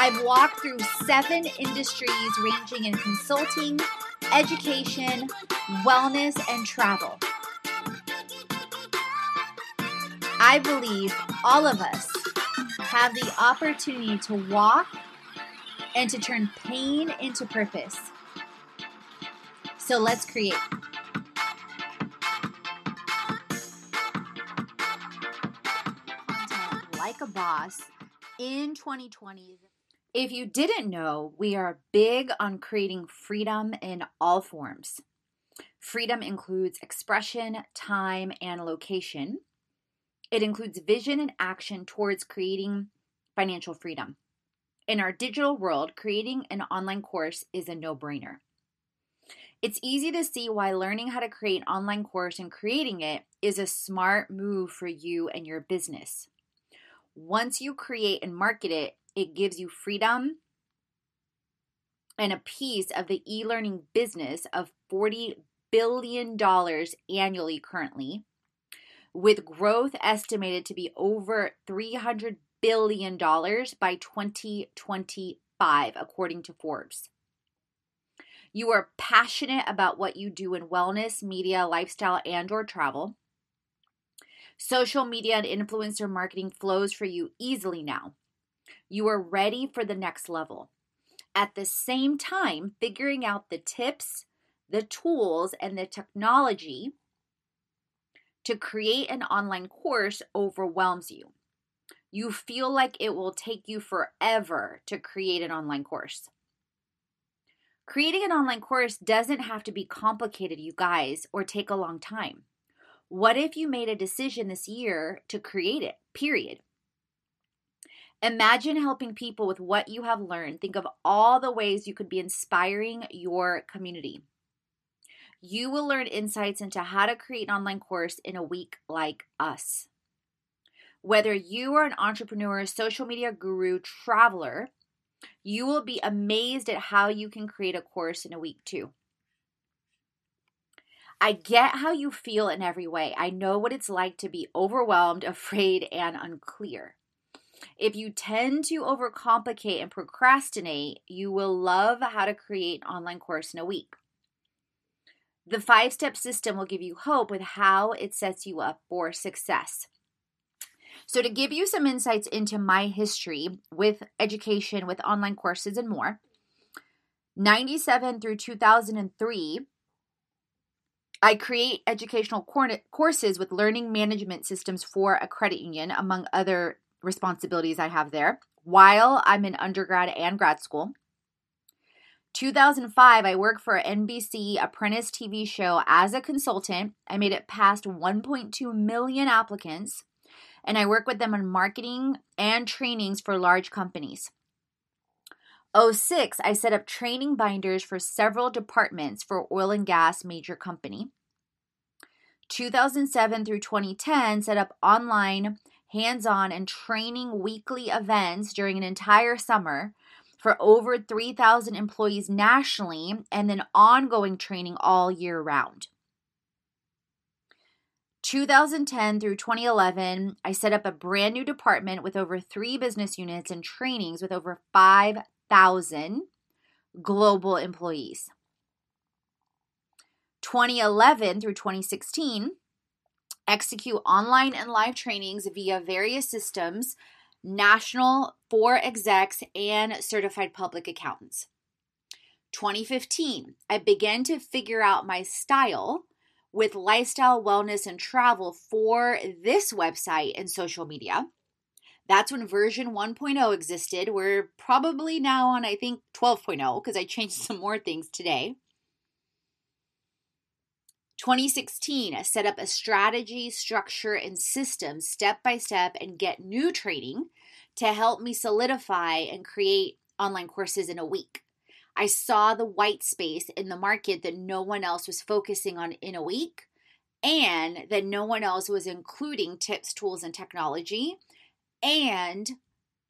I've walked through seven industries ranging in consulting, education, wellness, and travel. I believe all of us have the opportunity to walk and to turn pain into purpose. So let's create. Like a boss in 2020. If you didn't know, we are big on creating freedom in all forms. Freedom includes expression, time, and location. It includes vision and action towards creating financial freedom. In our digital world, creating an online course is a no brainer. It's easy to see why learning how to create an online course and creating it is a smart move for you and your business. Once you create and market it, it gives you freedom and a piece of the e learning business of $40 billion annually currently, with growth estimated to be over $300 billion by 2025, according to Forbes. You are passionate about what you do in wellness, media, lifestyle, and or travel. Social media and influencer marketing flows for you easily now. You are ready for the next level. At the same time, figuring out the tips, the tools, and the technology to create an online course overwhelms you. You feel like it will take you forever to create an online course. Creating an online course doesn't have to be complicated, you guys, or take a long time. What if you made a decision this year to create it, period? Imagine helping people with what you have learned. Think of all the ways you could be inspiring your community. You will learn insights into how to create an online course in a week like us. Whether you are an entrepreneur, social media guru, traveler, you will be amazed at how you can create a course in a week too. I get how you feel in every way. I know what it's like to be overwhelmed, afraid, and unclear. If you tend to overcomplicate and procrastinate, you will love how to create an online course in a week. The five step system will give you hope with how it sets you up for success. So, to give you some insights into my history with education, with online courses, and more, 97 through 2003, I create educational courses with learning management systems for a credit union, among other responsibilities I have there while I'm in undergrad and grad school. 2005, I worked for NBC Apprentice TV show as a consultant. I made it past 1.2 million applicants, and I work with them on marketing and trainings for large companies. 06, I set up training binders for several departments for oil and gas major company. 2007 through 2010, set up online hands on and training weekly events during an entire summer for over 3,000 employees nationally and then ongoing training all year round. 2010 through 2011, I set up a brand new department with over three business units and trainings with over 5,000 global employees. 2011 through 2016, execute online and live trainings via various systems, national for execs, and certified public accountants. 2015, I began to figure out my style with lifestyle, wellness, and travel for this website and social media. That's when version 1.0 existed. We're probably now on, I think, 12.0 because I changed some more things today. 2016, I set up a strategy, structure, and system step by step and get new training to help me solidify and create online courses in a week. I saw the white space in the market that no one else was focusing on in a week and that no one else was including tips, tools, and technology and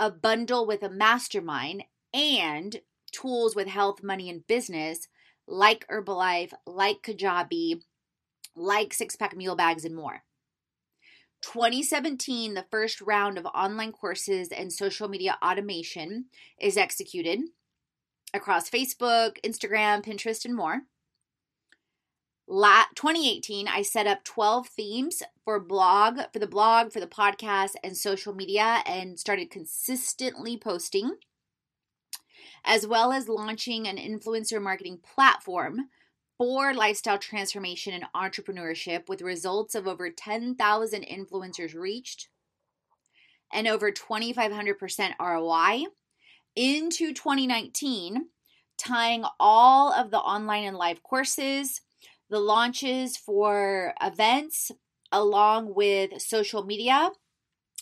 a bundle with a mastermind and tools with health, money, and business like Herbalife, like Kajabi, like six pack meal bags, and more. 2017, the first round of online courses and social media automation is executed across Facebook, Instagram, Pinterest, and more. La- 2018, I set up 12 themes for blog, for the blog, for the podcast, and social media, and started consistently posting, as well as launching an influencer marketing platform for lifestyle transformation and entrepreneurship with results of over 10,000 influencers reached and over 2,500% ROI into 2019, tying all of the online and live courses, the launches for events, along with social media,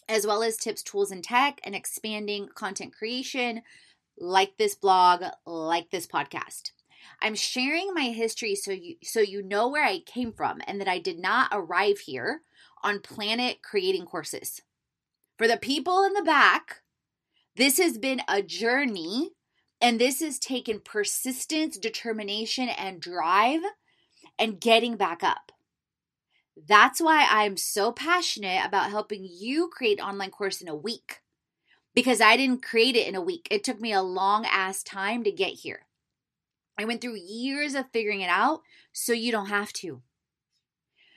as well as tips, tools, and tech, and expanding content creation like this blog, like this podcast. I'm sharing my history so you so you know where I came from and that I did not arrive here on planet creating courses. For the people in the back, this has been a journey and this has taken persistence, determination, and drive and getting back up. That's why I'm so passionate about helping you create online course in a week. Because I didn't create it in a week. It took me a long ass time to get here. I went through years of figuring it out so you don't have to.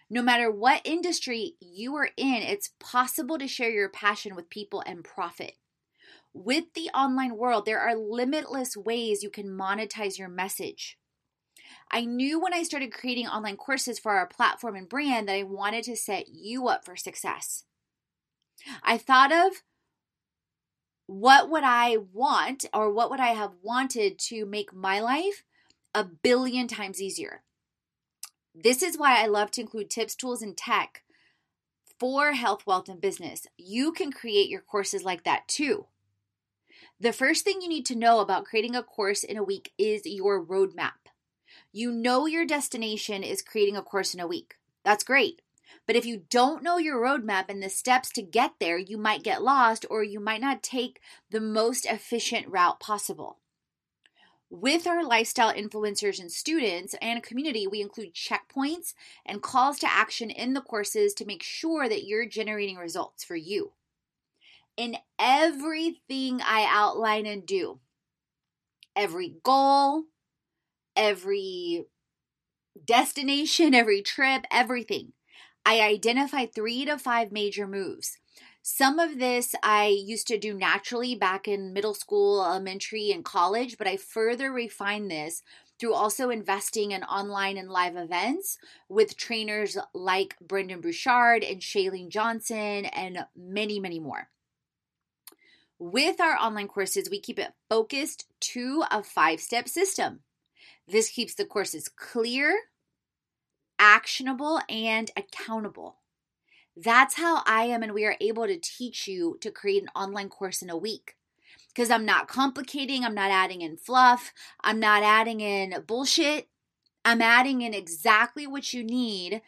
No matter what industry you are in, it's possible to share your passion with people and profit. With the online world, there are limitless ways you can monetize your message. I knew when I started creating online courses for our platform and brand that I wanted to set you up for success. I thought of what would I want or what would I have wanted to make my life a billion times easier. This is why I love to include tips, tools, and tech for health, wealth, and business. You can create your courses like that too. The first thing you need to know about creating a course in a week is your roadmap. You know your destination is creating a course in a week. That's great. But if you don't know your roadmap and the steps to get there, you might get lost or you might not take the most efficient route possible. With our lifestyle influencers and students and community, we include checkpoints and calls to action in the courses to make sure that you're generating results for you in everything I outline and do. Every goal, every destination, every trip, everything. I identify three to five major moves. Some of this I used to do naturally back in middle school, elementary, and college, but I further refined this through also investing in online and live events with trainers like Brendon Burchard and Chalene Johnson and many, many more. With our online courses, we keep it focused to a five step system. This keeps the courses clear, actionable, and accountable. That's how I am, and we are able to teach you to create an online course in a week. Because I'm not complicating, I'm not adding in fluff, I'm not adding in bullshit. I'm adding in exactly what you need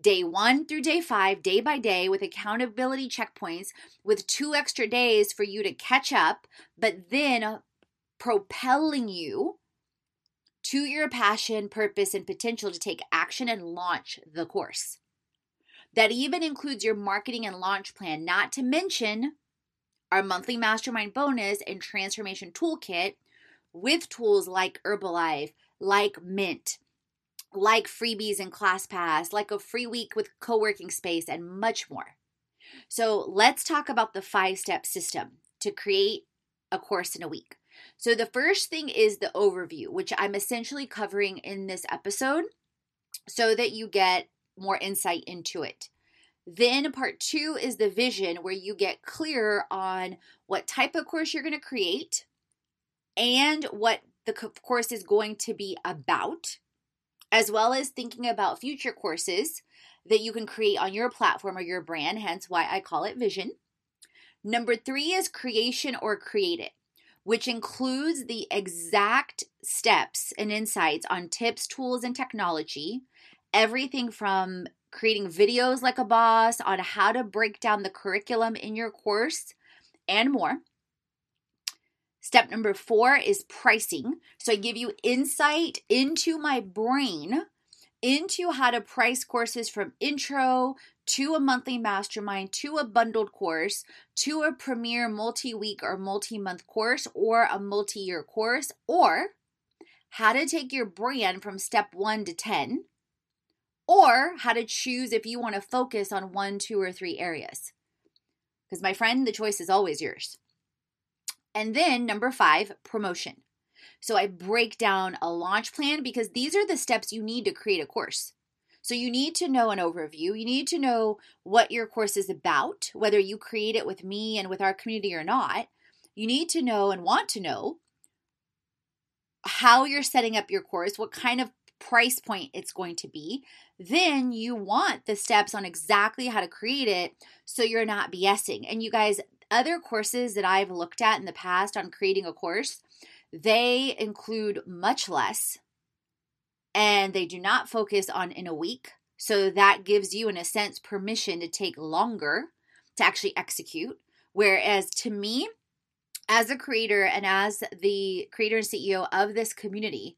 day one through day five, day by day, with accountability checkpoints, with two extra days for you to catch up, but then propelling you to your passion, purpose, and potential to take action and launch the course. That even includes your marketing and launch plan, not to mention our monthly mastermind bonus and transformation toolkit with tools like Herbalife, like Mint, like freebies and ClassPass, like a free week with co working space, and much more. So let's talk about the five step system to create a course in a week. So, the first thing is the overview, which I'm essentially covering in this episode so that you get more insight into it. Then, part two is the vision, where you get clear on what type of course you're going to create and what the course is going to be about, as well as thinking about future courses that you can create on your platform or your brand, hence why I call it vision. Number three is creation or create it which includes the exact steps and insights on tips, tools, and technology. Everything from creating videos like a boss on how to break down the curriculum in your course and more. Step number four is pricing. So I give you insight into my brain into how to price courses from intro to a monthly mastermind to a bundled course to a premier multi week or multi month course or a multi year course, or how to take your brand from step one to 10, or how to choose if you want to focus on one, two, or three areas. Because, my friend, the choice is always yours. And then number five, promotion. So I break down a launch plan because these are the steps you need to create a course. So you need to know an overview. You need to know what your course is about, whether you create it with me and with our community or not. You need to know and want to know how you're setting up your course, what kind of price point it's going to be. Then you want the steps on exactly how to create it so you're not BSing. And you guys, other courses that I've looked at in the past on creating a course, they include much less and they do not focus on in a week. So that gives you, in a sense, permission to take longer to actually execute. Whereas to me, as a creator and as the creator and CEO of this community,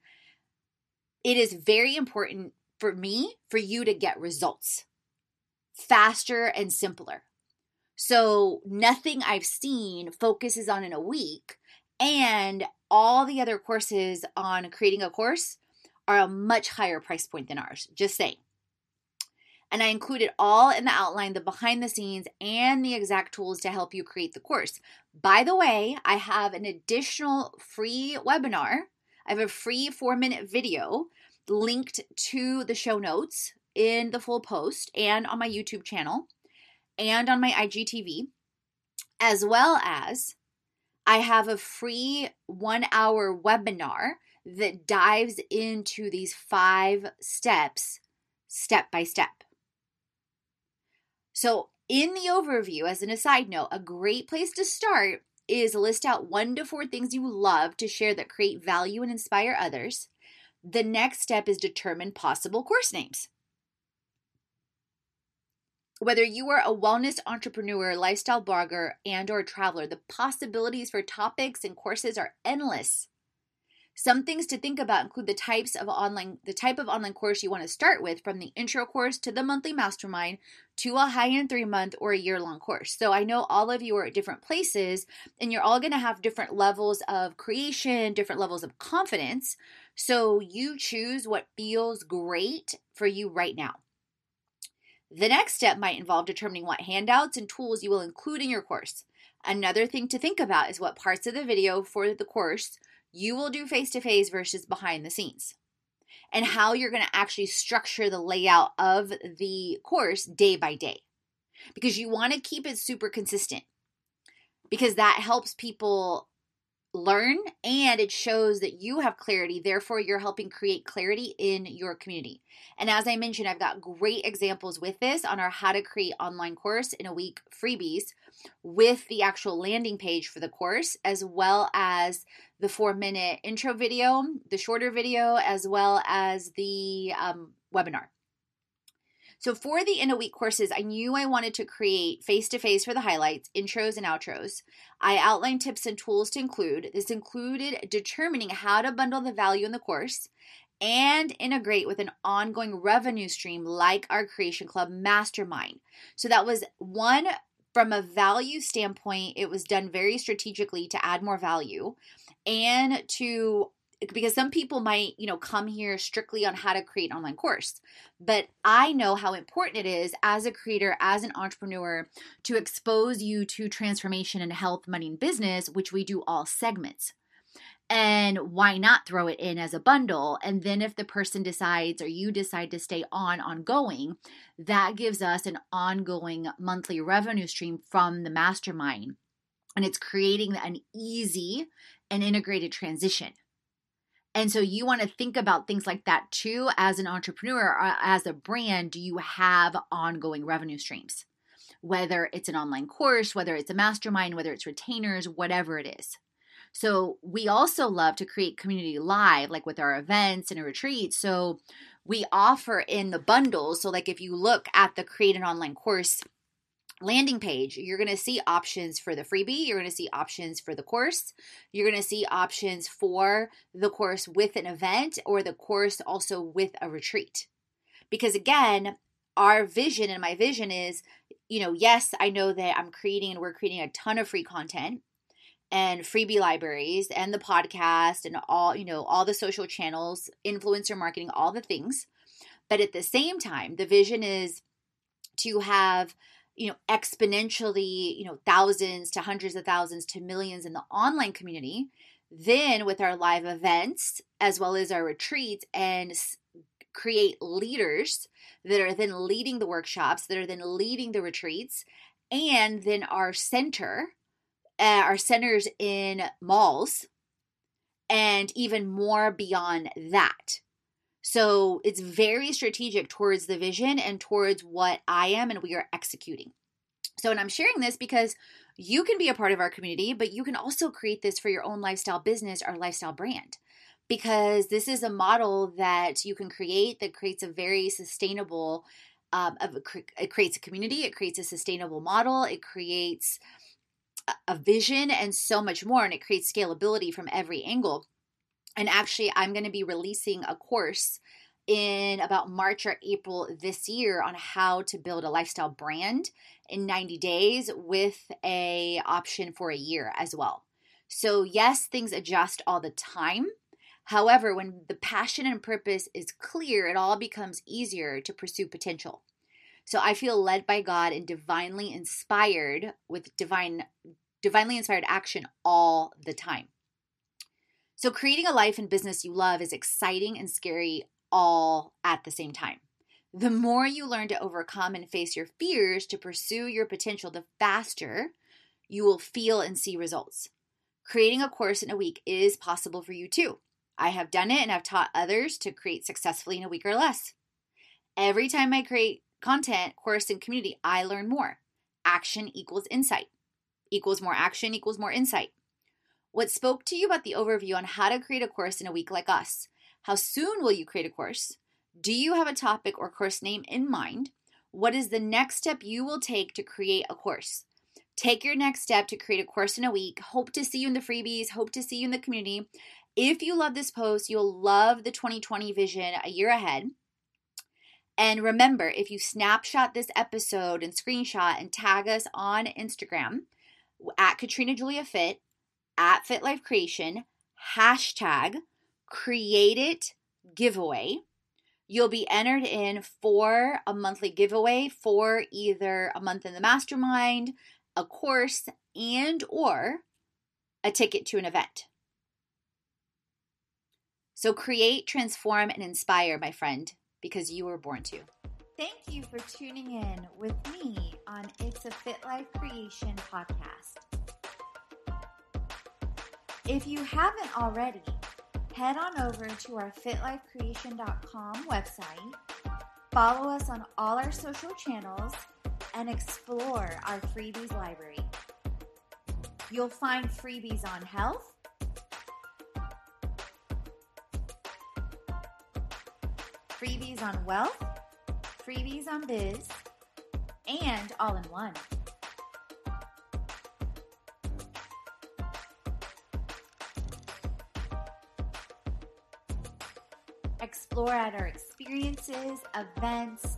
it is very important for me for you to get results faster and simpler. So nothing I've seen focuses on in a week. And all the other courses on creating a course are a much higher price point than ours. Just saying. And I included all in the outline, the behind the scenes, and the exact tools to help you create the course. By the way, I have an additional free webinar. I have a free four minute video linked to the show notes in the full post and on my YouTube channel and on my IGTV, as well as I have a free one hour webinar that dives into these five steps, step by step. So, in the overview, as an aside note, a great place to start is list out one to four things you love to share that create value and inspire others. The next step is determine possible course names. Whether you are a wellness entrepreneur, lifestyle blogger, and or traveler, the possibilities for topics and courses are endless. Some things to think about include the types of online the type of online course you want to start with from the intro course to the monthly mastermind to a high-end 3-month or a year-long course. So I know all of you are at different places and you're all going to have different levels of creation, different levels of confidence. So you choose what feels great for you right now. The next step might involve determining what handouts and tools you will include in your course. Another thing to think about is what parts of the video for the course you will do face to face versus behind the scenes, and how you're going to actually structure the layout of the course day by day. Because you want to keep it super consistent, because that helps people learn and it shows that you have clarity. Therefore, you're helping create clarity in your community. And as I mentioned, I've got great examples with this on our How to Create Online Course in a Week freebies with the actual landing page for the course, as well as the four minute intro video, the shorter video, as well as the um, webinar. So for the in a week courses, I knew I wanted to create face to face for the highlights, intros, and outros. I outlined tips and tools to include. This included determining how to bundle the value in the course and integrate with an ongoing revenue stream like our Creation Club Mastermind. So that was one from a value standpoint, it was done very strategically to add more value and to because some people might, you know, come here strictly on how to create online course. But I know how important it is as a creator, as an entrepreneur, to expose you to transformation in health, money, and business, which we do all segments. And why not throw it in as a bundle? And then if the person decides or you decide to stay on ongoing, that gives us an ongoing monthly revenue stream from the mastermind. And it's creating an easy and integrated transition. And so you want to think about things like that too as an entrepreneur or as a brand. Do you have ongoing revenue streams? Whether it's an online course, whether it's a mastermind, whether it's retainers, whatever it is. So we also love to create community live, like with our events and a retreat. So we offer in the bundles. So, like if you look at the create an online course landing page, you're going to see options for the freebie. You're going to see options for the course. You're going to see options for the course with an event or the course also with a retreat. Because again, our vision and my vision is, you know, yes, I know that I'm creating and we're creating a ton of free content and freebie libraries and the podcast and all, you know, all the social channels, influencer marketing, all the things. But at the same time, the vision is to have, you know, exponentially, you know, thousands to hundreds of thousands to millions in the online community. Then with our live events as well as our retreats and create leaders that are then leading the workshops, that are then leading the retreats, and then our center uh, our centers in malls and even more beyond that. So it's very strategic towards the vision and towards what I am and we are executing. So, and I'm sharing this because you can be a part of our community, but you can also create this for your own lifestyle business or lifestyle brand because this is a model that you can create that creates a very sustainable um, it creates a community it creates a sustainable model it creates a vision and so much more and it creates scalability from every angle. And actually i'm going to be releasing a course in about march or april this year on how to build a lifestyle brand in 90 days with a option for a year as well. So yes things adjust all the time. However when the passion and purpose is clear it all becomes easier to pursue potential so I feel led by God and divinely inspired with divine divinely inspired action all the time. So creating a life and business you love is exciting and scary all at the same time. The more you learn to overcome and face your fears to pursue your potential, the faster you will feel and see results. Creating a course in a week is possible for you too. I have done it and I've taught others to create successfully in a week or less. Every time I create content, course, and community, I learn more. Action equals insight, equals more action, equals more insight. What spoke to you about the overview on how to create a course in a week like us? How soon will you create a course? Do you have a topic or course name in mind? What is the next step you will take to create a course? Take your next step to create a course in a week. Hope to see you in the freebies. Hope to see you in the community. If you love this post, you'll love the 2020 vision a year ahead. And remember, if you snapshot this episode and screenshot and tag us on Instagram at Katrina Julia Fit, at Fit Life Creation, hashtag create it giveaway. You'll be entered in for a monthly giveaway for either a month in the mastermind, a course, and or a ticket to an event. So create, transform, and inspire, my friend because you were born to. Thank you for tuning in with me on It's a Fit Life Creation podcast. If you haven't already, head on over to our fitlifecreation.com website, follow us on all our social channels, and explore our freebies library. You'll find freebies on health freebies on wealth, freebies on biz, and all in one. Explore at our experiences, events,